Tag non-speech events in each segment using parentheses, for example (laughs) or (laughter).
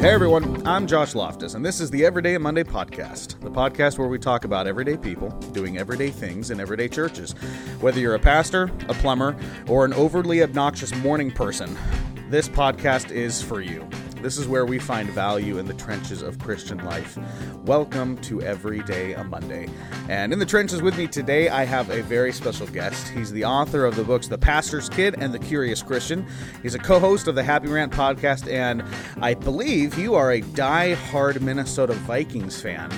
Hey everyone, I'm Josh Loftus, and this is the Everyday Monday podcast, the podcast where we talk about everyday people doing everyday things in everyday churches. Whether you're a pastor, a plumber, or an overly obnoxious morning person, this podcast is for you. This is where we find value in the trenches of Christian life. Welcome to Everyday a Monday. And in the trenches with me today, I have a very special guest. He's the author of the books The Pastor's Kid and The Curious Christian. He's a co host of the Happy Rant podcast, and I believe you are a die-hard Minnesota Vikings fan.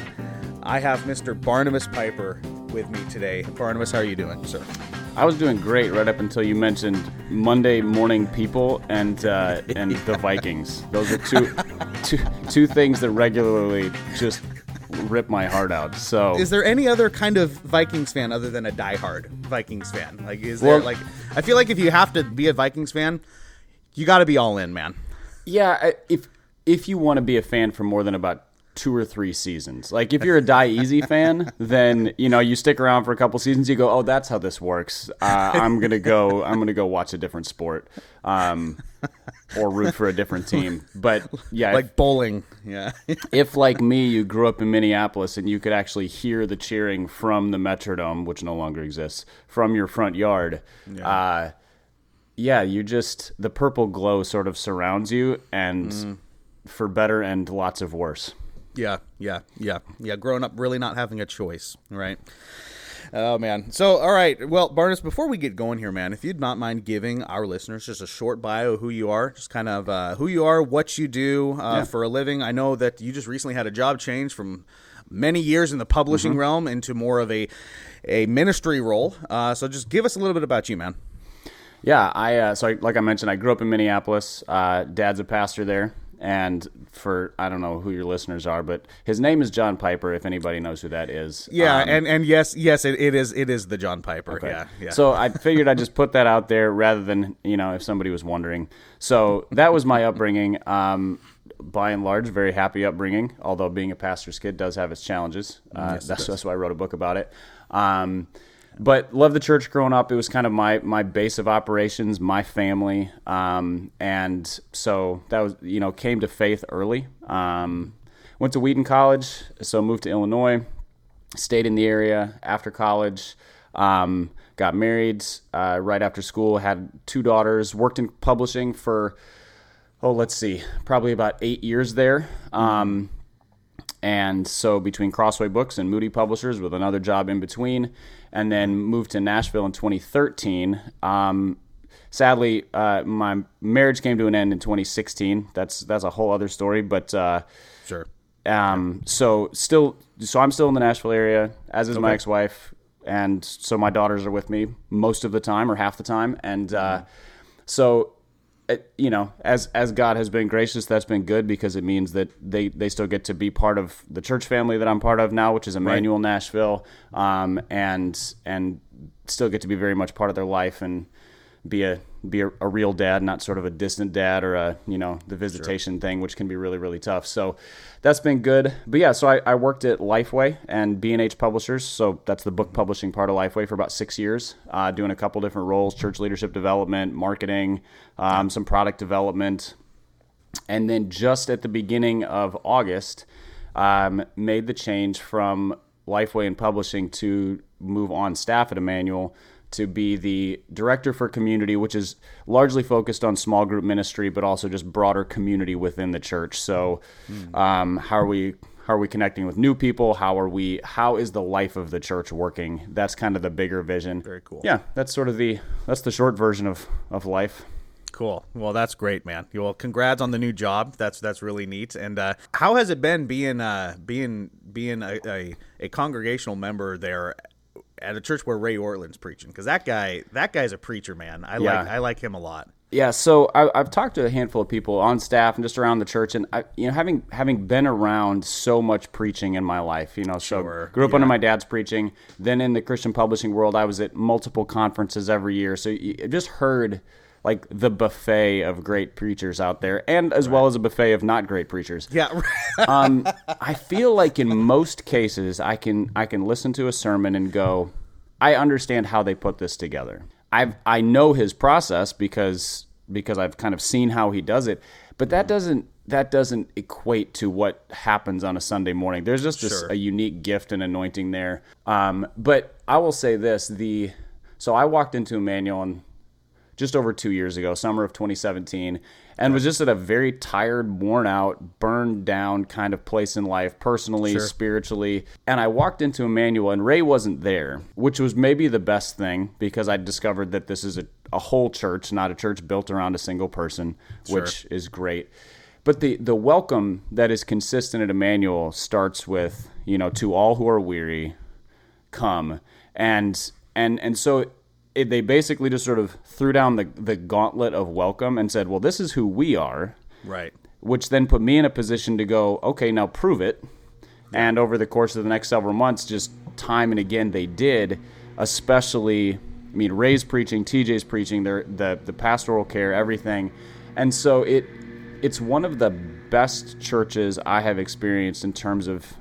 I have Mr. Barnabas Piper with me today. Barnabas, how are you doing, sir? I was doing great right up until you mentioned Monday morning people and uh, and (laughs) the Vikings. Those are two, two, two things that regularly just rip my heart out. So, is there any other kind of Vikings fan other than a diehard Vikings fan? Like, is Well- there like? I feel like if you have to be a Vikings fan, you got to be all in, man. yeah, if if you want to be a fan for more than about two or three seasons, like if you're a Die Easy fan, then you know you stick around for a couple seasons. You go, oh, that's how this works. Uh, I'm gonna go. I'm gonna go watch a different sport. Um, or root for a different team, but yeah, Like bowling, yeah. (laughs) if like me you grew up in minneapolis and you could actually hear the cheering from the metrodome which no longer exists from your front yard yeah. uh yeah you just the purple glow sort of surrounds you and for better and lots of worse Yeah, yeah, yeah, yeah. Growing up, really not having a choice, right? Oh man. So, all right. Well, Barnes, before we get going here, man, if you'd not mind giving our listeners just a short bio of who you are, just kind of uh, who you are, what you do uh, Yeah. for a living. I know that you just recently had a job change from many years in the publishing realm into more of a a ministry role. Uh, so, just give us a little bit about you, man. Yeah, I uh, so I, like I mentioned, I grew up in Minneapolis. Uh, Dad's a pastor there, and for I don't know who your listeners are, but his name is John Piper. If anybody knows who that is, Yeah, Um, and and yes, yes, it, it is it is the John Piper. Okay. Yeah, yeah. So I figured I'd just put that out there rather than, you know, if somebody was wondering. So that was my upbringing. Um, by and large, very happy upbringing, although being a pastor's kid does have its challenges. Uh, that's, that's why I wrote a book about it. Um, but love the church growing up. It was kind of my, my base of operations, my family. Um, and so that was, you know, came to faith early. Um, went to Wheaton College, so moved to Illinois stayed in the area after college um, got married uh, right after school had two daughters worked in publishing for oh let's see probably about eight years there um, and so between crossway books and moody publishers with another job in between and then moved to nashville in 2013 um, sadly uh, my marriage came to an end in 2016 that's that's a whole other story but uh, sure. um, so still, so I'm still in the Nashville area, as is my ex-wife, and so my daughters are with me most of the time or half the time, and uh, so. It, you know, as as God has been gracious, that's been good because it means that they they still get to be part of the church family that I'm part of now, which is Immanuel Nashville, um, and and still get to be very much part of their life and be a be a, a real dad, not sort of a distant dad or a you know the visitation thing, which can be really really tough. So that's been good. But yeah, so I, I worked at Lifeway and B and H Publishers, so that's the book publishing part of Lifeway for about six years, uh, doing a couple different roles: church leadership development, marketing, um, some product development, and then just at the beginning of August, um, made the change from Lifeway and Publishing to move on staff at Immanuel to be the director for community, which is largely focused on small group ministry, but also just broader community within the church. So, um, how are we? How are we connecting with new people? How are we? How is the life of the church working? That's kind of the bigger vision. Very cool. Yeah, that's sort of the that's the short version of of life. Cool. Well, that's great, man. Well, congrats on the new job. That's that's really neat. And uh, how has it been being uh, being being a, a, a congregational member there at a church where Ray Ortlund's preaching? Because that guy that guy's a preacher, man. I like I like him a lot. Yeah, so I, I've talked to a handful of people on staff and just around the church, and I, you know, having having been around so much preaching in my life, you know, Sure, so grew up yeah. under my dad's preaching. Then in the Christian publishing world, I was at multiple conferences every year, so you just heard like the buffet of great preachers out there, and as well as a buffet of not great preachers. Yeah. um, (laughs) I feel like in most cases, I can I can listen to a sermon and go, I understand how they put this together. I I know his process because because I've kind of seen how he does it, but that doesn't that doesn't equate to what happens on a Sunday morning. There's just this, Sure. a unique gift and anointing there. Um, but I will say this: the so I walked into Immanuel in just over two years ago, summer of 2017, and was just at a very tired, worn out, burned down kind of place in life, personally, spiritually. And I walked into Immanuel, and Ray wasn't there, which was maybe the best thing because I discovered that this is a, a whole church, not a church built around a single person, which is great. But the, the welcome that is consistent at Immanuel starts with, you know, to all who are weary, come and and and so it, they basically just sort of threw down the the gauntlet of welcome and said well this is who we are. Right. which then put me in a position to go okay now prove it. And over the course of the next several months just time and again they did especially i mean ray's preaching tj's preaching their the the pastoral care everything. And so it it's one of the best churches i have experienced in terms of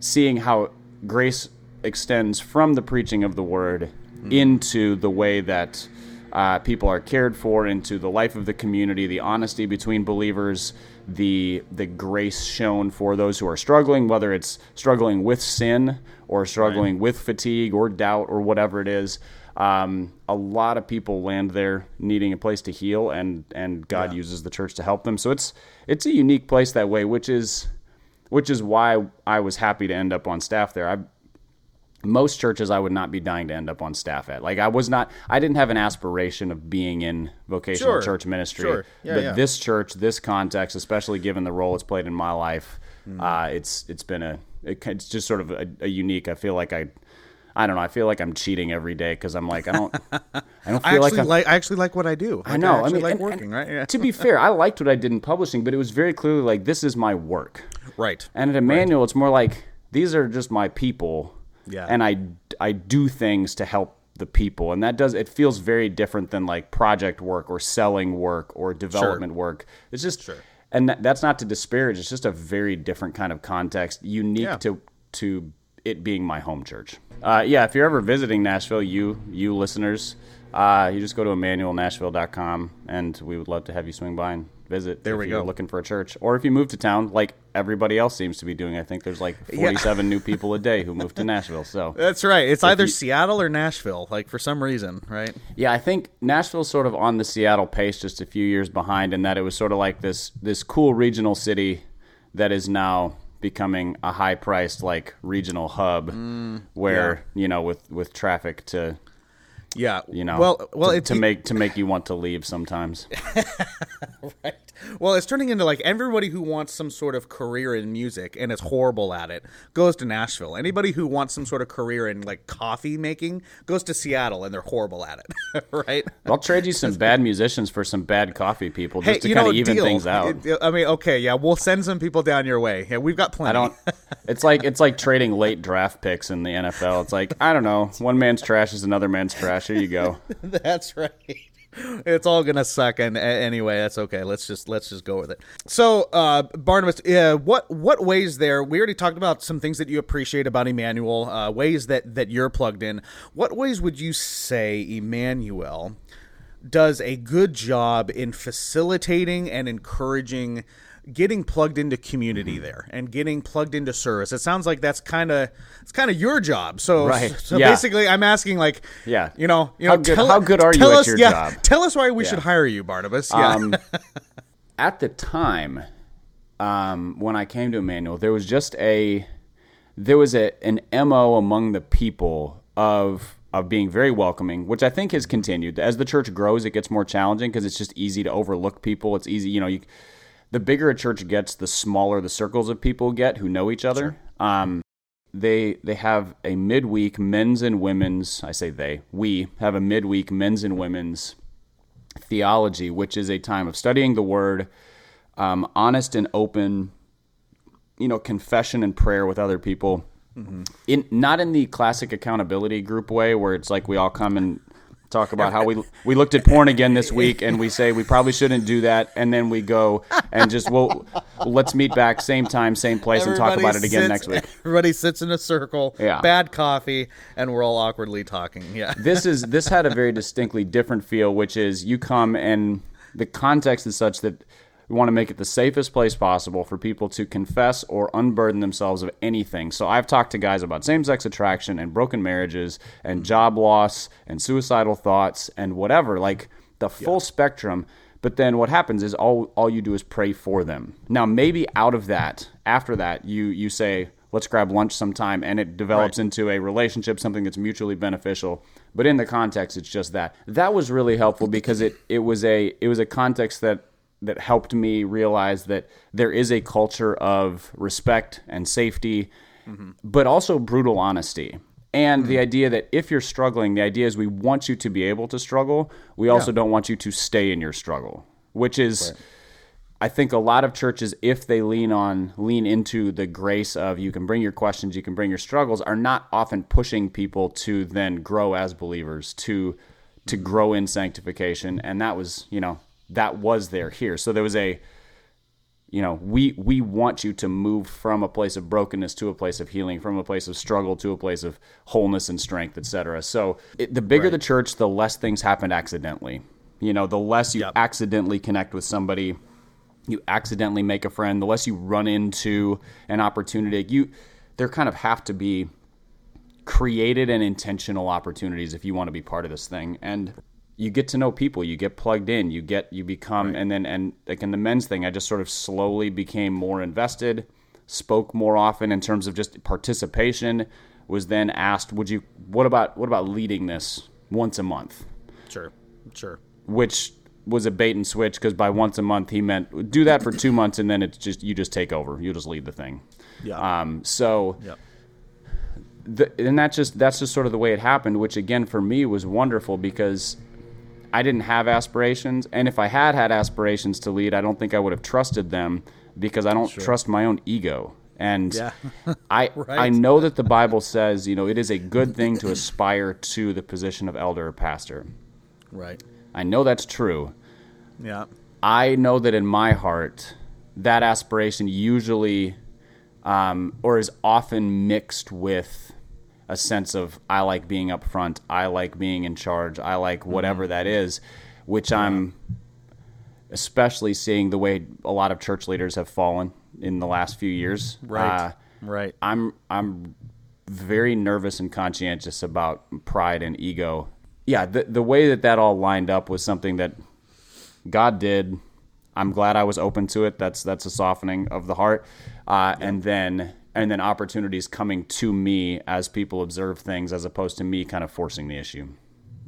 seeing how grace extends from the preaching of the word into the way that uh, people are cared for, into the life of the community, the honesty between believers, the the grace shown for those who are struggling, whether it's struggling with sin or struggling with fatigue or doubt or whatever it is. Um, a lot of people land there needing a place to heal, and and God uses the church to help them. So it's it's a unique place that way, which is which is why I was happy to end up on staff there. I most churches I would not be dying to end up on staff at. Like I was not I didn't have an aspiration of being in vocational Sure. church ministry. Sure. Yeah, but yeah. this church, this context, especially given the role it's played in my life, Hmm. uh, it's it's been a it, it's just sort of a, a unique. I feel like I I don't know. I feel like I'm cheating every day because I'm like I don't I don't (laughs) feel I like actually I'm, like, I actually like what I do. I know. I, mean, like and- working, and right? Yeah. To be (laughs) fair, I liked what I did in publishing, but it was very clearly like this is my work. Right. And at Immanuel, it's more like these are just my people. Yeah. And I, I do things to help the people. And that does, it feels very different than like project work or selling work or development work. It's just, and that, that's not to disparage. It's just a very different kind of context, unique Yeah. to, to it being my home church. Uh, yeah. If you're ever visiting Nashville, you, you listeners, uh, you just go to immanuelnashville.com and we would love to have you swing by and visit. There if we you're go. looking for a church, or if you move to town, like everybody else seems to be doing. I think there's like 47 new people a day who move to Nashville. So (laughs) That's right. It's either you- Seattle or Nashville, like for some reason, right? yeah, I think Nashville's sort of on the Seattle pace, just a few years behind, in that it was sort of like this this cool regional city that is now becoming a high priced like regional hub Mm, where you know with with traffic to Yeah. you know Well, well, to, to make to (laughs) make you want to leave sometimes (laughs) right. Well, it's turning into like everybody who wants some sort of career in music and is horrible at it goes to Nashville. Anybody who wants some sort of career in like coffee making goes to Seattle and they're horrible at it, (laughs) right? I'll trade you some bad musicians for some bad coffee people just Hey, to kind of even deal. things out. I mean, okay, yeah, we'll send some people down your way. Yeah, we've got plenty. I don't. It's like it's like trading late draft picks in the NFL. It's like I don't know. One man's trash is another man's trash. Here you go. (laughs) That's right. It's all gonna suck, and anyway, that's okay. Let's just let's just go with it. So, uh, Barnabas, uh, what what ways there? We already talked about some things that you appreciate about Immanuel, uh, ways that that you're plugged in. What ways would you say Immanuel does a good job in facilitating and encouraging? Getting plugged into community Mm-hmm. there and getting plugged into service. It sounds like that's kind of it's kind of your job. So, Right. so Yeah. basically, I'm asking like, Yeah. you know, you How know, good- tell, how good are you at us, your yeah, job? Tell us why we should hire you, Barnabas. Yeah. Um, (laughs) at the time um, when I came to Immanuel, there was just a there was a an mo among the people of of being very welcoming, which I think has continued as the church grows. It gets more challenging because it's just easy to overlook people. It's easy, you know. You, the bigger a church gets, the smaller the circles of people get who know each other. Um, they they have a midweek men's and women's. I say they. We have a midweek men's and women's theology, which is a time of studying the Word, um, honest and open, you know, confession and prayer with other people. In not in the classic accountability group way, where it's like we all come and talk about how we we looked at porn again this week, and we say we probably shouldn't do that, and then we go and just well, let's meet back same time, same place, and talk about it again sits- next week. (laughs) Everybody sits in a circle, Yeah. bad coffee, and we're all awkwardly talking. Yeah. (laughs) this is this had a very distinctly different feel, which is you come and the context is such that We want to make it the safest place possible for people to confess or unburden themselves of anything. So I've talked to guys about same sex attraction and broken marriages and mm-hmm. job loss and suicidal thoughts and whatever, like the full spectrum. But then what happens is all all you do is pray for them. Now maybe out of that, after that, you you say, let's grab lunch sometime and it develops Right. into a relationship, something that's mutually beneficial. But in the context, it's just that. That was really helpful because it, it was a it was a context that that helped me realize that there is a culture of respect and safety, but also brutal honesty. And the mm-hmm. idea that if you're struggling, the idea is we want you to be able to struggle. We also don't want you to stay in your struggle, which is I think a lot of churches, if they lean on, lean into the grace of you can bring your questions, you can bring your struggles, are not often pushing people to then grow as believers, to to mm-hmm. grow in sanctification. And that was, you know, that was there here. So there was a, you know, we we want you to move from a place of brokenness to a place of healing, from a place of struggle to a place of wholeness and strength, etc. So it, the bigger the church, the less things happen accidentally. You know, the less you Yep. accidentally connect with somebody you accidentally make a friend, the less you run into an opportunity. You there kind of have to be created and intentional opportunities if you want to be part of this thing. And you get to know people, you get plugged in, you get you become and then and like in the men's thing, I just sort of slowly became more invested, spoke more often in terms of just participation, was then asked, would you what about what about leading this once a month? Sure. Sure. which was a bait and switch because by once a month he meant do that for two months and then it's just you just take over you just lead the thing Yeah. um, so Yep. the, and that's just that's just sort of the way it happened which again for me was wonderful because i didn't have aspirations and if i had had aspirations to lead i don't think i would have trusted them because i don't trust my own ego and Yeah. I (laughs) I know that the Bible says, you know, it is a good thing to aspire to the position of elder or pastor. Right. I know that's true. Yeah. I know that in my heart, that aspiration usually, um, or is often mixed with a sense of I like being up front, I like being in charge, I like whatever that is, which I'm especially seeing the way a lot of church leaders have fallen in the last few years. Right. Uh, right. I'm I'm very nervous and conscientious about pride and ego. Yeah, the the way that that all lined up was something that God did. I'm glad I was open to it. That's that's a softening of the heart, uh, and then and then opportunities coming to me as people observe things, as opposed to me kind of forcing the issue.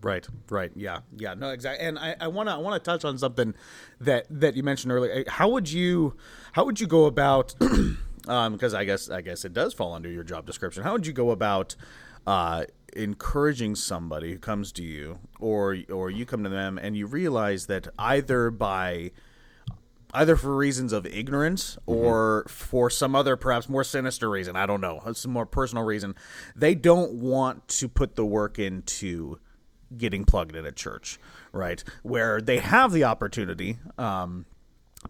Right, right, yeah, yeah, no, exactly. And I, want to, I want to touch on something that that you mentioned earlier. How would you, how would you go about? (clears throat) um, because I guess, I guess it does fall under your job description. How would you go about, uh, encouraging somebody who comes to you, or or you come to them, and you realize that either by either for reasons of ignorance or for some other perhaps more sinister reason i don't know some more personal reason they don't want to put the work into getting plugged in at church right where they have the opportunity um,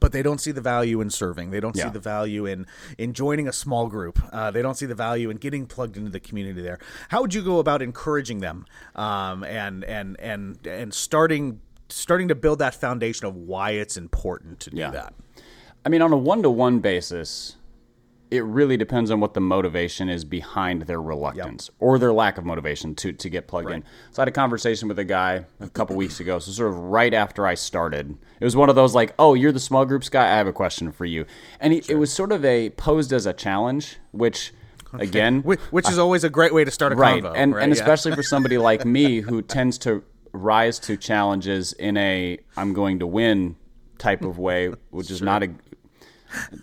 but they don't see the value in serving. They don't see the value in in joining a small group. Uh, they don't see the value in getting plugged into the community there. How would you go about encouraging them um, and and and and starting starting to build that foundation of why it's important to do Yeah. that? I mean, on a one to one basis, it really depends on what the motivation is behind their reluctance or their lack of motivation to, to get plugged in. So I had a conversation with a guy a couple weeks ago. So sort of right after I started, it was one of those like, "Oh, you're the small groups guy. I have a question for you," and he, it was sort of a posed as a challenge, which. Again, Which, which is always a great way to start a right convo, and right? and Yeah. especially for somebody like me who (laughs) tends to rise to challenges in a i'm going to win type of way which is not a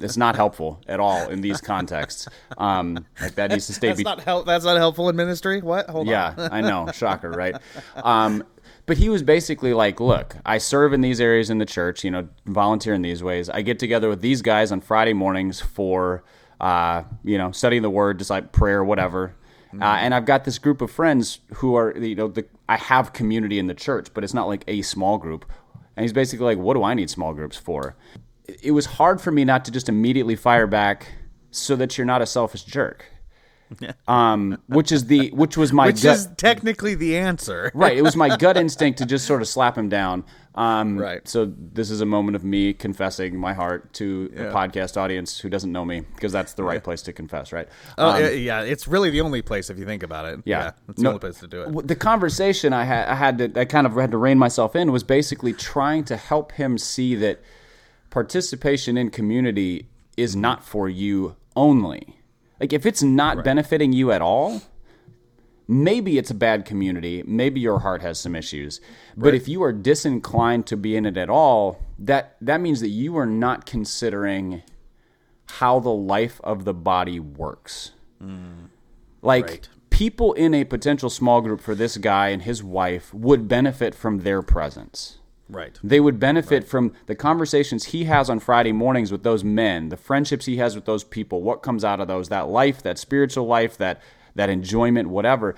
it's not helpful at all in these contexts um like that needs to stay that's be- not help. That's not helpful in ministry. What? Hold on. yeah, I know. (laughs) Shocker, right? Um, but he was basically like, look, I serve in these areas in the church, you know, volunteer in these ways. I get together with these guys on Friday mornings for, uh, you know, studying the word, just like prayer, whatever. Uh, and I've got this group of friends who are, you know, the, I have community in the church, but it's not like a small group. And he's basically like, what do I need small groups for? It- was hard for me not to just immediately fire back so that you're not a selfish jerk (laughs) um, which is the which was my Which gut. is technically the answer. (laughs) right. It was my (laughs) gut instinct to just sort of slap him down. Um, Right. So this is a moment of me confessing my heart to the podcast audience who doesn't know me, because that's the right place to confess, right? Oh, yeah, yeah, it's really the only place if you think about it. Yeah. it's the No- only place to do it. The conversation I had, I had to, I kind of had to rein myself in, was basically trying to help him see that participation in community is not for you only. Like if it's not benefiting you at all, maybe it's a bad community. Maybe your heart has some issues. But if you are disinclined to be in it at all, that that means that you are not considering how the life of the body works. Mm. Like Right. people in a potential small group for this guy and his wife would benefit from their presence. Right. They would benefit from the conversations he has on Friday mornings with those men, the friendships he has with those people, what comes out of those, that life, that spiritual life, that that enjoyment, whatever.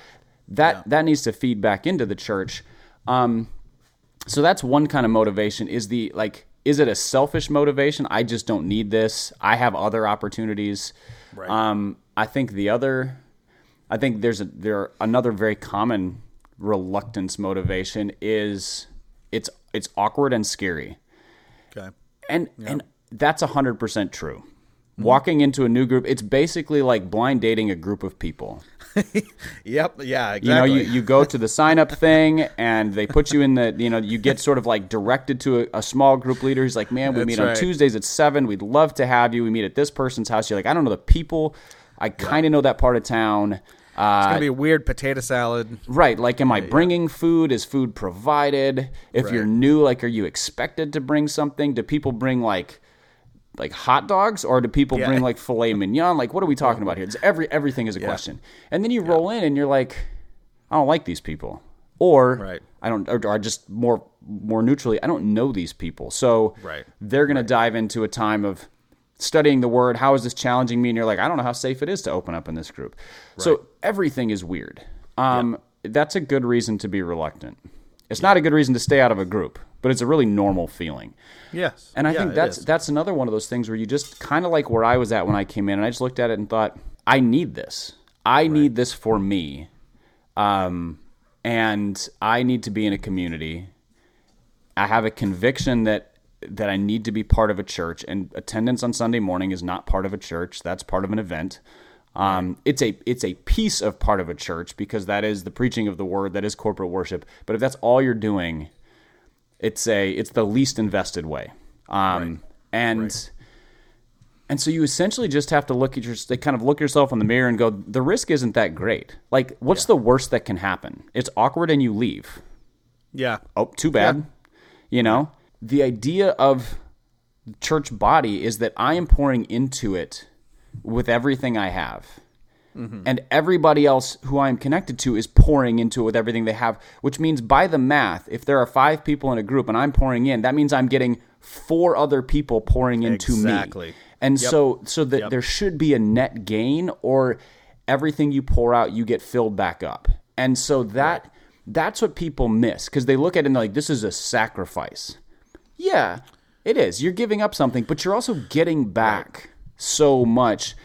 That that needs to feed back into the church. Um, so that's one kind of motivation. Is the like is it a selfish motivation? I just don't need this. I have other opportunities. Right. Um, I think the other, I think there's a there another very common reluctance motivation is it's awkward and scary, Okay. and and that's hundred percent true. Walking into a new group, it's basically like blind dating a group of people. (laughs) Yep. Yeah. Exactly. You know, you, you go to the (laughs) sign up thing and they put you in the, you know, you get sort of like directed to a, a small group leader who's like, man, we That's meet on. Tuesdays at seven. We'd love to have you. We meet at this person's house. You're like, I don't know the people. I kind of know that part of town. Uh, it's gonna be a weird potato salad. Right. Like, am I bringing food? Is food provided? If you're new, like, are you expected to bring something? Do people bring like, like hot dogs, or do people Yeah. bring like filet mignon? Like, what are we talking about here? It's every everything is a question. And then you roll in, and you're like, I don't like these people, or Right. I don't, or, or just more more neutrally, I don't know these people. So Right. they're gonna dive into a time of studying the word. How is this challenging me? And you're like, I don't know how safe it is to open up in this group. So everything is weird. Um, That's a good reason to be reluctant. It's not a good reason to stay out of a group, but it's a really normal feeling. Yes. And I Yeah, think that's that's another one of those things where you just kind of like where I was at when I came in, and I just looked at it and thought, I need this. I need this for me, um, and I need to be in a community. I have a conviction that that I need to be part of a church, and attendance on Sunday morning is not part of a church. That's part of an event. Um, it's a it's a piece of part of a church because that is the preaching of the word, that is corporate worship. But if that's all you're doing, it's a it's the least invested way. Um, and and so you essentially just have to look at your they kind of look yourself in the mirror and go, the risk isn't that great. Like, what's the worst that can happen? It's awkward and you leave. yeah. Oh, too bad. You know, the idea of church body is that I am pouring into it with everything I have. Mm-hmm. And everybody else who I'm connected to is pouring into it with everything they have, which means by the math, if there are five people in a group and I'm pouring in, that means I'm getting four other people pouring into Exactly. me. And Yep. so so that Yep. there should be a net gain or everything you pour out you get filled back up. And so that that's what people miss because they look at it and they're like this is a sacrifice. Yeah, it is. You're giving up something, but you're also getting back so much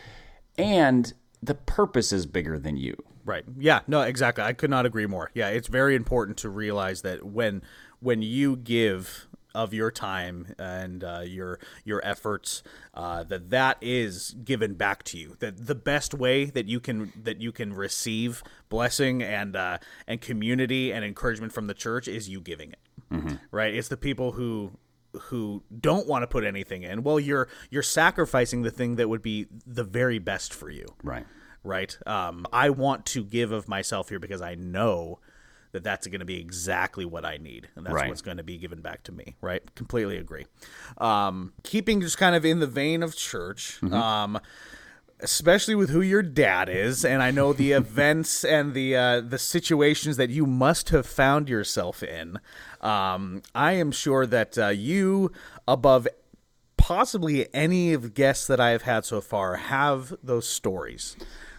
and the purpose is bigger than you. Right. Yeah. No. Exactly. I could not agree more. Yeah. It's very important to realize that when when you give of your time and uh, your your efforts, uh, that that is given back to you. That the best way that you can that you can receive blessing and uh, and community and encouragement from the church is you giving it. Right. It's the people who who don't want to put anything in. Well, you're you're sacrificing the thing that would be the very best for you Right. right? Um, I want to give of myself here because I know that that's going to be exactly what I need, and that's Right. what's going to be given back to me. Right? Completely agree. Um, keeping just kind of in the vein of church. Um, especially with who your dad is, and I know the (laughs) events and the uh, the situations that you must have found yourself in. Um, I am sure that uh, you, above possibly any of the guests that I have had so far, have those stories.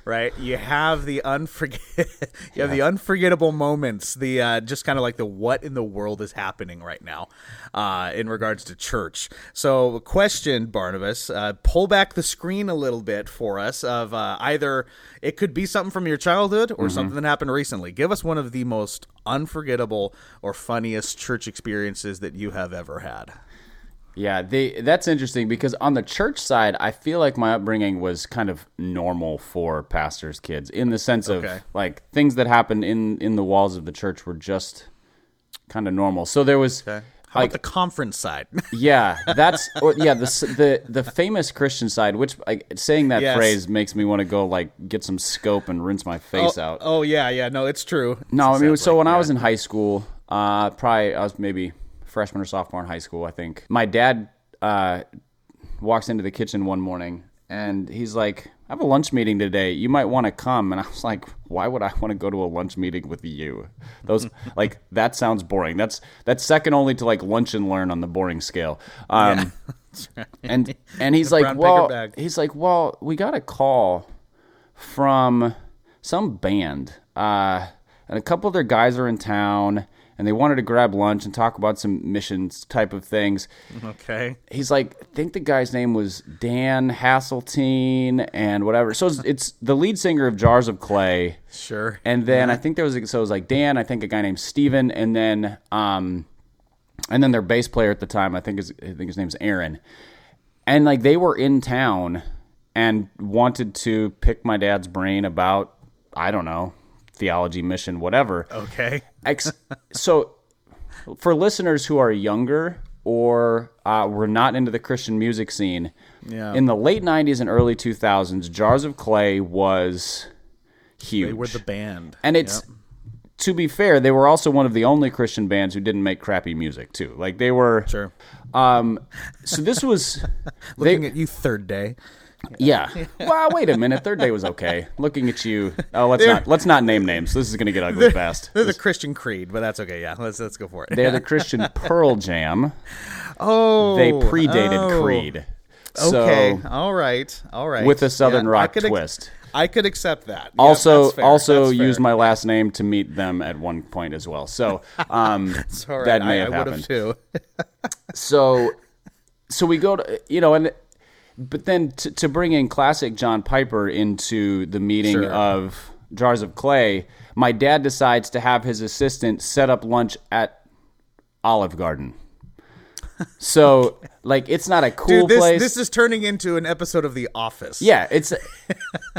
Right? You have the unforget, (laughs) you have the unforgettable moments, the uh, just kind of like the what in the world is happening right now, uh, in regards to church. So, question, Barnabas, uh, pull back the screen a little bit for us of uh, either it could be something from your childhood or something that happened recently. Give us one of the most unforgettable or funniest church experiences that you have ever had. Yeah, they that's interesting because on the church side, I feel like my upbringing was kind of normal for pastors' kids in the sense of Okay. like things that happened in in the walls of the church were just kind of normal. So there was Okay. How like about the conference side? (laughs) yeah, that's or, yeah the the the famous Christian side. Which like saying that Yes. phrase makes me want to go like get some scope and rinse my face oh, out. oh, yeah, yeah, no, it's true. No, I mean, so when I was in high school, uh, probably I was maybe freshman or sophomore in high school, I think. My dad uh, walks into the kitchen one morning and he's like, "I have a lunch meeting today. You might want to come." And I was like, "Why would I want to go to a lunch meeting with you? Those (laughs) like that sounds boring. That's that's second only to like lunch and learn on the boring scale." Um, and and he's like, "Well, he's like, well, we got a call from some band, uh, and a couple of their guys are in town, and they wanted to grab lunch and talk about some missions type of things. Okay. He's like, I think the guy's name was Dan Haseltine and whatever. So it's, it's the lead singer of Jars of Clay. Sure. And then I think there was so it was like Dan, I think a guy named Steven, and then um and then their bass player at the time, I think is I think his name's Aaron. And like they were in town and wanted to pick my dad's brain about I don't know, theology, mission, whatever. Okay. Ex- so for listeners who are younger or uh, were not into the Christian music scene, Yeah. in the late 90s and early 2000s, Jars of Clay was huge. They were the band. And it's to be fair, they were also one of the only Christian bands who didn't make crappy music too. Like they were. Sure. Um. So this was. (laughs) Looking they, at you third day. Yeah. Well, wait a minute. Third day was okay. Looking at you. Oh, let's not let's not name names. This is gonna get ugly fast. They're the Christian Creed, but that's okay. Yeah, let's let's go for it. They're the (laughs) Christian Pearl Jam. oh, They predated oh. Creed. So, Okay. All right. All right. with a southern Yeah, I rock ex- twist. I could accept that. Yeah, Also, fair. also used my last name to meet them at one point as well. So um, (laughs) right. that may I, have I would happened. have too. (laughs) so so we go to you know and but then to, to bring in classic john piper into the meeting Sure. of jars of clay my dad decides to have his assistant set up lunch at olive garden (laughs) so like it's not a cool Dude, this place this is turning into an episode of The Office. yeah it's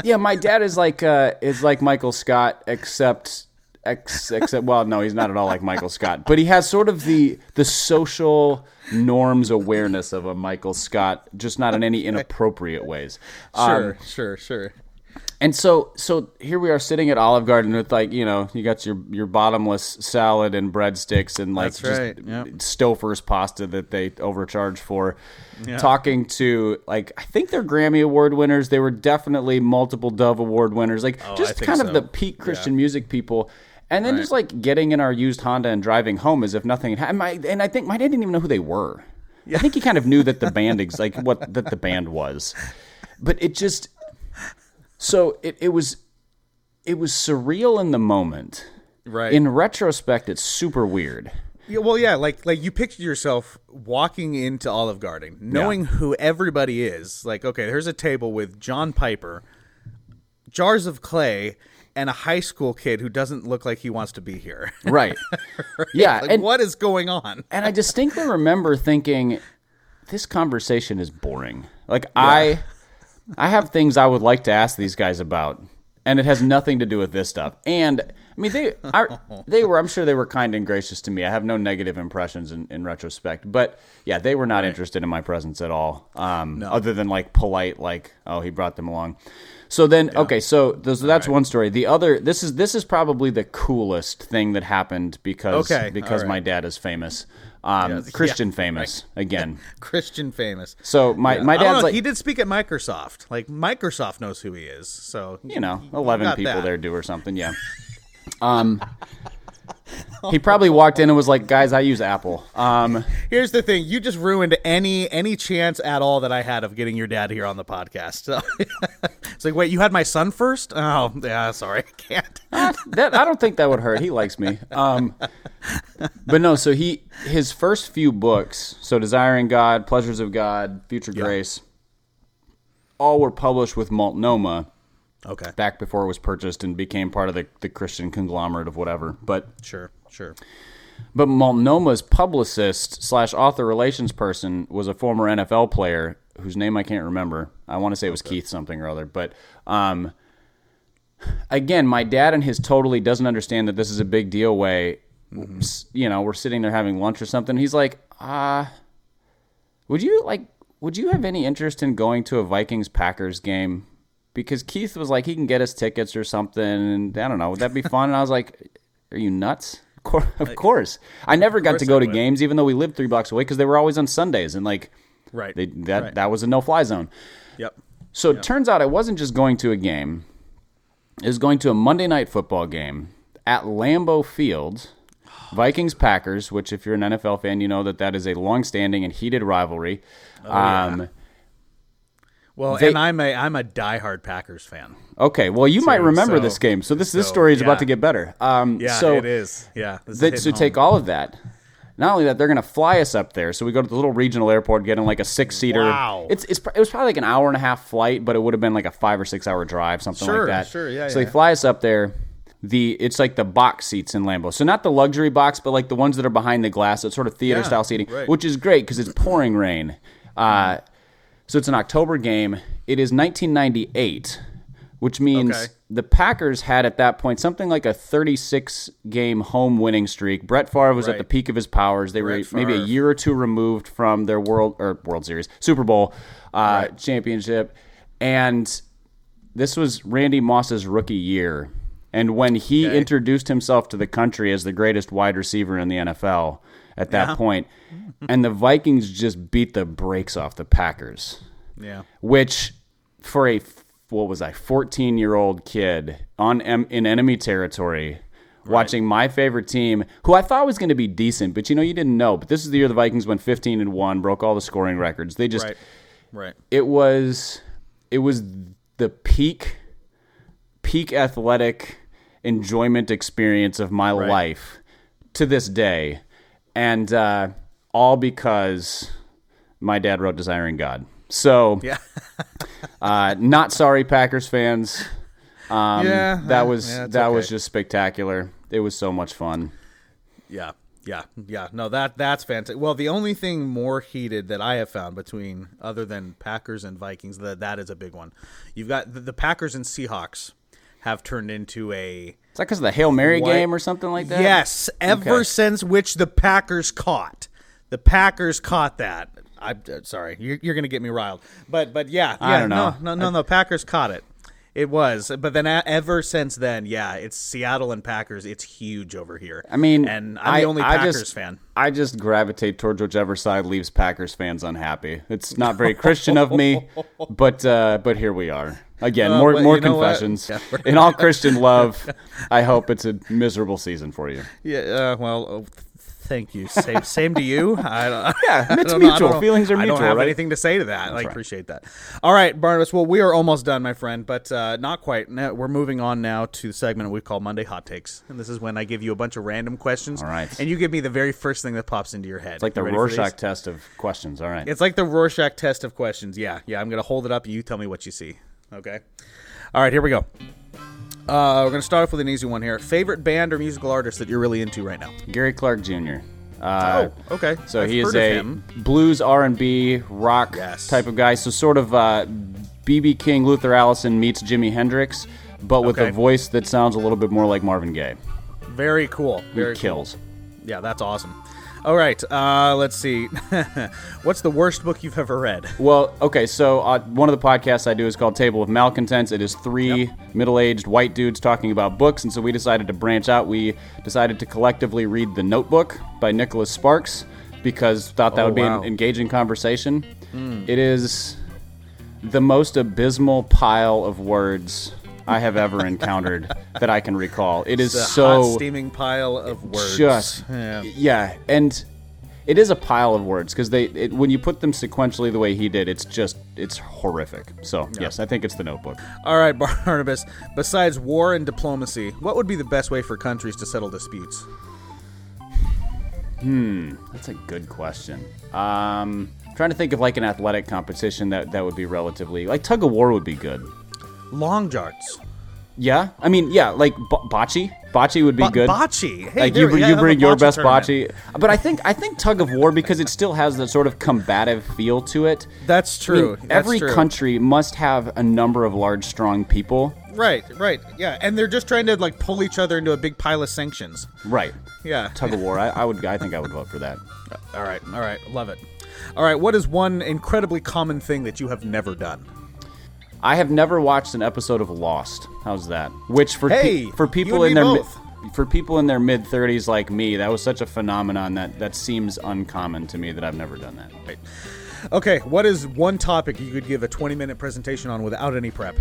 yeah my dad is like uh is like michael scott except ex, except well no he's not at all like michael scott but he has sort of the the social norms awareness of a michael scott just not in any inappropriate ways Um, Sure. sure. Sure. and so so here we are sitting at olive garden with like you know you got your your bottomless salad and breadsticks and like That's just right, yep. stouffer's pasta that they overcharge for talking to like i think they're grammy award winners they were definitely multiple dove award winners like Oh, just kind of the peak christian music people and then Right. just like getting in our used honda and driving home as if nothing had happened and i think my dad didn't even know who they were i think he kind of knew that the band ex- like what (laughs) that the band was but it just so it, it was it was surreal in the moment. Right. In retrospect, it's super weird. Yeah, well, yeah, like like you picture yourself walking into Olive Garden, knowing who everybody is. Like, okay, there's a table with John Piper, jars of clay, and a high school kid who doesn't look like he wants to be here. (laughs) Right. Yeah. like, and, what is going on? and I distinctly remember thinking, this conversation is boring. Like I I have things I would like to ask these guys about. And it has nothing to do with this stuff. And I mean, they (laughs) are, they were. I'm sure they were kind and gracious to me. I have no negative impressions in, in retrospect. But yeah, they were not interested in my presence at all. Um, Other than like polite, like oh, he brought them along. So then, okay, so th- so that's one story. The other, this is this is probably the coolest thing that happened because Okay, because all my dad is famous, um, Yes, Christian yeah, famous (laughs) again. Christian famous. So my my I don't dad's like he did speak at Microsoft. Like Microsoft knows who he is. So you know, 11 people that. there do or something. Yeah. (laughs) Um, he probably walked in and was like, "Guys, I use Apple." Um, Here's the thing: you just ruined any any chance at all that I had of getting your dad here on the podcast. So (laughs) it's like, wait, you had my son first? Oh, yeah, sorry, I can't. that I don't think that would hurt. He likes me. Um, but no, so he his first few books, so Desiring God, Pleasures of God, Future Grace, all were published with Multnomah Okay, back before it was purchased and became part of the, the Christian conglomerate of whatever. But sure, sure. but Multnomah's publicist slash author relations person was a former NFL player whose name I can't remember. I want to say it was Keith something or other. But um, again, my dad and his totally doesn't understand that this is a big deal. Way, s- you know, we're sitting there having lunch or something. He's like, uh, would you like? Would you have any interest in going to a Vikings Packers game? Because Keith was like, he can get us tickets or something, and I don't know, would that be fun? And I was like, are you nuts? Of course. I never got to go I to would. games, even though we lived three blocks away, because they were always on Sundays, and like, Right. they, that Right. that was a no fly zone. Yep. So it turns out I wasn't just going to a game; it was going to a Monday night football game at Lambeau Field, Vikings Packers. Which, if you're an NFL fan, you know that that is a long-standing and heated rivalry. Oh um, Well, They- and I'm a I'm a diehard Packers fan. Okay, well, you might remember so- this game, so this this story is yeah. about to get better. Um, Yeah, so it is. Yeah. this is so home. take all of that. Not only that, they're going to fly us up there. So we go to the little regional airport, get in like a six seater. Wow. It's, it's it was probably like an hour and a half flight, but it would have been like a five or six hour drive, something Sure, like that. sure, yeah, So yeah. they fly us up there. The it's like the box seats in Lambeau, so not the luxury box, but like the ones that are behind the glass. So it's sort of theater Yeah, style seating, right. which is great because it's pouring rain. Uh, so it's an October game. It is 1998, which means Okay. the Packers had at that point something like a 36 game home winning streak. Brett Favre was at the peak of his powers. They Brett were maybe a year or two removed from their World or World Series, Super Bowl uh, championship, and this was Randy Moss's rookie year. And when he Okay. introduced himself to the country as the greatest wide receiver in the NFL at that point, and the Vikings just beat the brakes off the Packers. Yeah. which for a what was I 14 year old kid on in enemy territory watching my favorite team who I thought was going to be decent but you know you didn't know. But this is the year the Vikings went 15 and 1 broke all the scoring records. They just Right. Right. it was it was the peak peak athletic enjoyment experience of my life to this day and uh, all because my dad wrote desiring god so Yeah. (laughs) uh, not sorry packers fans um, Yeah, that uh, was yeah, that was just spectacular it was so much fun Yeah, yeah, yeah. No, that that's fantastic. Well, the only thing more heated that I have found between other than Packers and Vikings that that is a big one. You've got the, the Packers and Seahawks have turned into a is that because of the hail mary What? game or something like that yes. Ever Okay. since which the Packers caught, the Packers caught that. I'm uh, sorry, you're, you're going to get me riled, but but yeah, yeah. I don't know. No, no, no, no. Packers caught it. It was, but then a- ever since then, yeah, it's Seattle and Packers. It's huge over here. I mean, and I'm the only I Packers just, fan. I just gravitate towards whichever side leaves Packers fans unhappy. It's not very Christian of me, (laughs) but uh, but here we are again. Uh, more well, more you know what? confessions. Yeah, In all Christian (laughs) love, I hope it's a miserable season for you. Yeah. Uh, well, uh, thank you. Same, same to you. I, don't- (laughs) (laughs) Yeah, I it's don't know- I mutual. know- Feelings are mutual. I don't have right? anything to say to that. I appreciate that. All right, Barnabas. Well, we are almost done, my friend, but uh, not quite. No, we're moving on now to the segment we call Monday Hot Takes, and this is when I give you a bunch of random questions. All right. And you give me the very first thing that pops into your head. It's like the Rorschach test of questions. All right. It's like the Rorschach test of questions. Yeah, yeah. I'm gonna hold it up. You tell me what you see. Okay. All right. Here we go. Uh, we're gonna start off with an easy one here. Favorite band or musical artist that you're really into right now? Gary Clark Jr. Uh, oh, okay. So I've he is a blues R and B rock Yes. type of guy. So sort of uh, BB King, Luther Allison meets Jimi Hendrix, but with Okay. a voice that sounds a little bit more like Marvin Gaye. Very cool. Very He kills. Cool. Yeah, that's awesome. All right. Uh, let's see. (laughs) What's the worst book you've ever read? Well, okay, so uh, one of the podcasts I do is called Table of Malcontents. It is three middle-aged white dudes talking about books, and so we decided to branch out. We decided to collectively read The Notebook by Nicholas Sparks because thought that Oh, would be wow. an engaging conversation. It is the most abysmal pile of words I have ever encountered (laughs) that I can recall. It is so hot steaming pile of words. just Yeah. yeah. and it is a pile of words because they it, when you put them sequentially the way he did, it's just it's horrific. So yes, I think it's the Notebook. All right, (laughs) Barnabas. Besides war and diplomacy, what would be the best way for countries to settle disputes? Hmm, that's a good question. Um, trying to think of like an athletic competition that that would be relatively like tug of war would be good. Long darts. Yeah, I mean, yeah, like bo- bocce. Bocce would be Bo- good. Bocce. Hey, like there- you, yeah, you bring your best tournament. bocce, but I think I think tug of war because it still has that sort of combative feel to it. That's I mean, true. That's every true. country must have a number of large, strong people. Right, right. Yeah, and they're just trying to like pull each other into a big pile of sanctions. Right. Yeah. Tug of war. I, I would. I think I would vote for that. All right, all right. Love it. All right, what is one incredibly common thing that you have never done? I have never watched an episode of Lost. How's that? Which for pe- for people in their mi- for people in their mid 30s like me, that was such a phenomenon that that seems uncommon to me that I've never done that. Right. Okay, what is one topic you could give a 20 minute presentation on without any prep?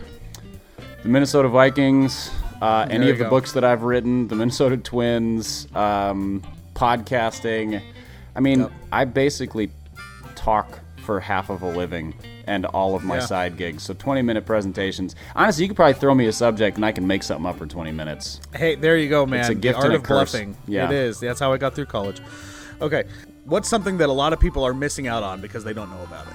The Minnesota Vikings, uh, any of the go. books that I've written, the Minnesota Twins, um, podcasting. I mean, Yep. I basically talk for half of a living and all of my Yeah. side gigs. So 20 minute presentations. Honestly, you could probably throw me a subject and I can make something up for 20 minutes. Hey, there you go, man. It's a gift the art and a of curse. bluffing. Yeah. It is. That's how I got through college. Okay, what's something that a lot of people are missing out on because they don't know about it?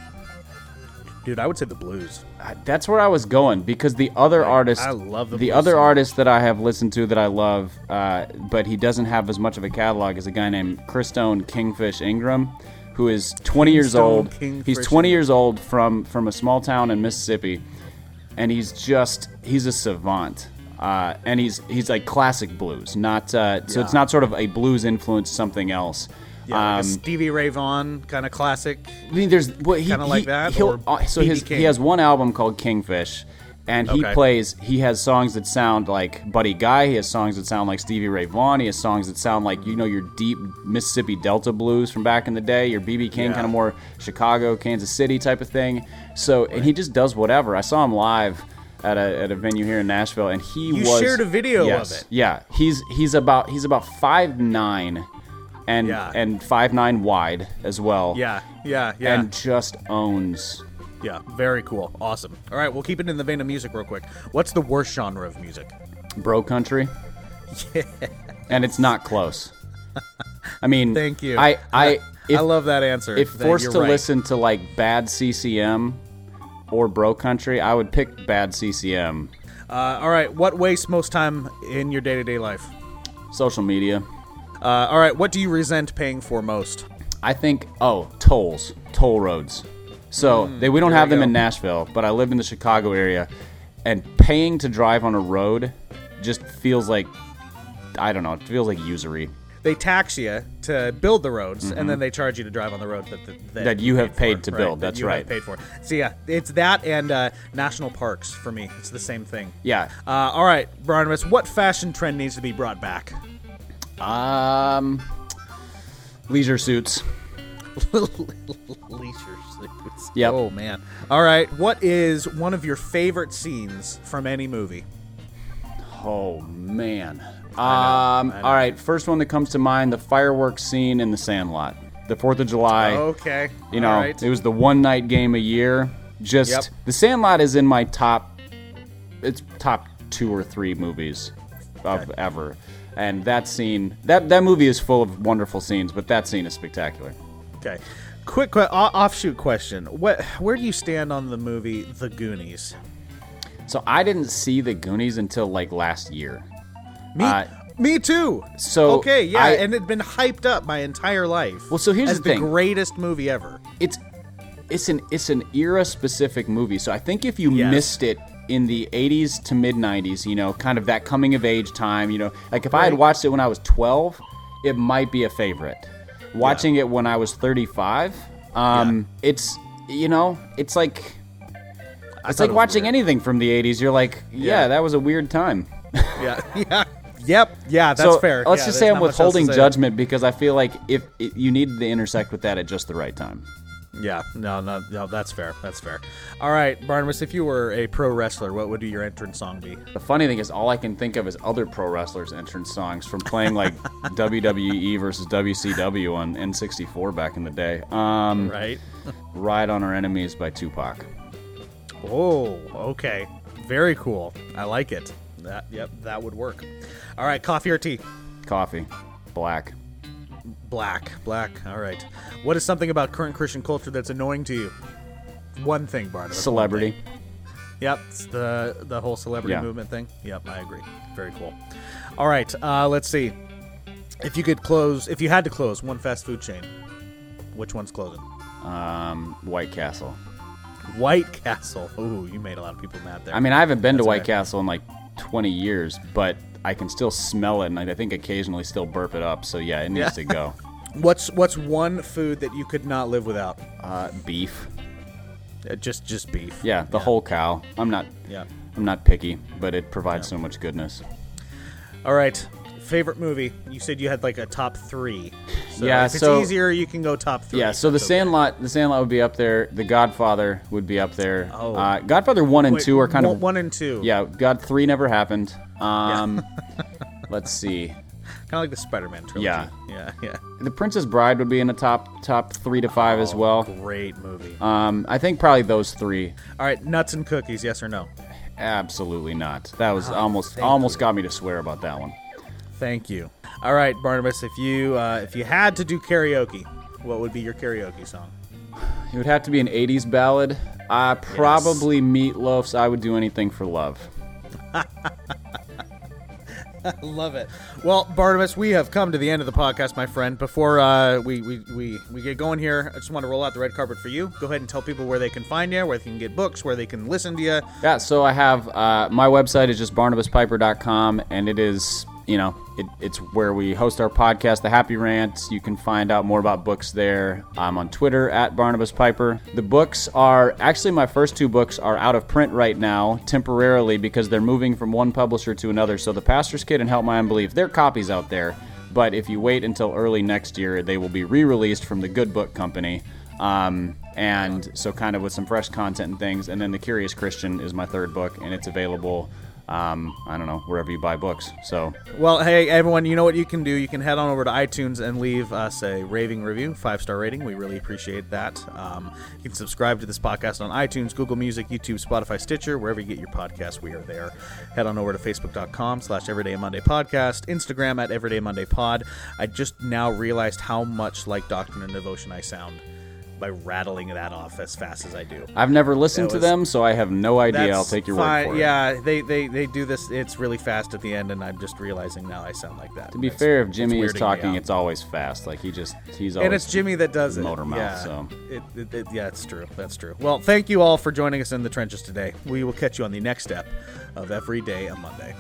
Dude, I would say the blues. Uh, That's where I was going because the other artist, I love the the other artist that I have listened to that I love, uh, but he doesn't have as much of a catalog is a guy named Christone Kingfish Ingram, who is 20 years Kingstone old. Kingfish he's 20 years old from from a small town in Mississippi, and he's just he's a savant. Uh, and he's he's like classic blues, not uh, so it's not sort of a blues influenced something else. Yeah, like a Um, Stevie Ray Vaughan kind of classic. I mean, there's well, he, Kinda like that, he'll- uh, so his, he has one album called Kingfish, and he Okay. plays. He has songs that sound like Buddy Guy. He has songs that sound like Stevie Ray Vaughan. He has songs that sound like you know your deep Mississippi Delta blues from back in the day. Your BB King, Yeah. kind of more Chicago, Kansas City type of thing. So, and he just does whatever. I saw him live. At a, at a venue here in Nashville, and he You was shared a video of it. Yeah, he's he's about he's about five nine, and Yeah. and five nine wide as well Yeah, yeah, yeah. and just owns. Yeah, very cool. Awesome. All right, we'll keep it in the vein of music real quick. What's the worst genre of music? Bro Country. Yeah. And it's not close. I mean, Thank you. I, I, (laughs) if, I love that answer. if forced to right. listen to like bad CCM or Bro Country, I would pick bad CCM. Uh, all right, what wastes most time in your day to day life? Social media. Uh, all right, what do you resent paying for most? I think oh tolls, toll roads. So they, we don't Mm, have we them go. in Nashville, but I live in the Chicago area, and paying to drive on a road just feels like I don't know. It feels like usury. They tax you to build the roads, and then they charge you to drive on the road that that, Mm-hmm. That you have paid to for, build, that that's you have right. paid for. So yeah, it's that and uh, national parks for me. It's the same thing. Yeah. Uh, all right, Barnabas, what fashion trend needs to be brought back? Um, leisure suits. (laughs) Leisure suits. Yep. Oh man. All right. What is one of your favorite scenes from any movie? Oh man. Um. I know. All right. First one that comes to mind: the fireworks scene in the Sandlot. The Fourth of July. Okay. You know, All right. it was the one night game a year. Just Yep. the Sandlot is in my top. It's top two or three movies of ever, and that scene that that movie is full of wonderful scenes, but that scene is spectacular. Okay. Quick o- offshoot question. What where do you stand on the movie The Goonies? So I didn't see the Goonies until like last year. Me Uh, Me too. so Okay, yeah, I- and it'd been hyped up my entire life. Well, so here's the thing. greatest movie ever. it's it's an it's an era specific movie. So I think if you Yes. missed it in the 80s to mid 90s, you know, kind of that coming of age time, you know, like if I had watched it when I was 12, it might be a favorite. Watching it when I was 35, um it's you know, it's like it's like it watching weird. anything from the 80s. You're like, yeah, Yeah. that was a weird time. (laughs) Yeah, (laughs) yeah, yep, yeah. That's so fair. let's Yeah, just say I'm not much else to withholding say. judgment because I feel like if it, you needed to intersect with that at just the right time. Yeah, no, no, no, that's fair. That's fair. All right, Barnabas, if you were a pro wrestler, what would your entrance song be? The funny thing is, all I can think of is other pro wrestlers' entrance songs from playing like (laughs) WWE versus WCW on N64 back in the day. Um, Right? Ride on Our Enemies by Tupac. Oh, okay. Very cool. I like it. That, yep, that would work. All right, coffee or tea? Coffee. Black. Black. Black. All right. What is something about current Christian culture that's annoying to you? One thing, Barnabas. Celebrity. thing. Yep, it's the the whole celebrity Yeah. movement thing. Yep, I agree. Very cool. All right, uh, let's see. If you could close, if you had to close one fast food chain, which one's closing? Um, White Castle. White Castle. Ooh, you made a lot of people mad there. I mean, I haven't been to That's White okay. Castle in like 20 years, but I can still smell it, and I think occasionally still burp it up. So yeah, it needs to go. (laughs) what's what's one food that you could not live without? Uh, beef. Uh, just just beef. Yeah, the whole cow. I'm not. Yeah. I'm not picky, but it provides so much goodness. All right. Favorite movie? You said you had like a top three. So Yeah, If it's so- easier, you can go top three. Yeah, so the okay. Sandlot, the Sandlot would be up there. The Godfather would be up there. Oh. Uh, Godfather one and Wait, two are kind one, of one and two. yeah. God three never happened. Um, (laughs) let's see. Kind of like the Spider-Man trilogy. Yeah. Yeah. (laughs) Yeah. The Princess Bride would be in the top top three to five as Oh, well. Great movie. Um, I think probably those three. All right, nuts and cookies. Yes or no? Absolutely not. That was almost Oh, thank almost you. got me to swear about that one. Thank you. All right, Barnabas. If you uh, if you had to do karaoke, what would be your karaoke song? It would have to be an '80s ballad. Uh, probably Meatloaf's "I Would Do Anything for Love." (laughs) (laughs) Love it. Well, Barnabas, we have come to the end of the podcast, my friend. Before uh, we, we, we, we get going here, I just want to roll out the red carpet for you. Go ahead and tell people where they can find you, where they can get books, where they can listen to you. Yeah, so I have uh, my website is just barnabaspiper.com, and it is you know it, it's where we host our podcast, The Happy Rant. You can find out more about books there. I'm on Twitter at Barnabas Piper. The books are actually my first two books are out of print right now temporarily because they're moving from one publisher to another. So The Pastor's Kid and Help My Unbelief, they're copies out there. But if you wait until early next year, they will be re-released from the Good Book Company. Um, and so kind of with some fresh content and things. And then The Curious Christian is my third book, and it's available. Um, I don't know wherever you buy books. So Well, hey, everyone, you know what you can do? You can head on over to iTunes and leave us a raving review, five star rating. We really appreciate that. Um, you can subscribe to this podcast on iTunes, Google Music, YouTube, Spotify, Stitcher, wherever you get your podcasts. We are there. Head on over to facebook.com slash Everyday Monday Podcast, Instagram at Everyday Monday Pod. I just now realized how much like Doctrine and Devotion I sound by rattling that off as fast as I do. I've never listened to them, so I have no idea. I'll take your fine. word for it. Yeah, they, they they do this. It's really fast at the end, and I'm just realizing now I sound like that. To be fair, if Jimmy is talking, it's always fast. Like he just he's always and it's Jimmy that does it. motor mouth, yeah. so. It, it, it- yeah, it's true. That's true. Well, thank you all for joining us in the trenches today. We will catch you on the next step of Every Day a Monday.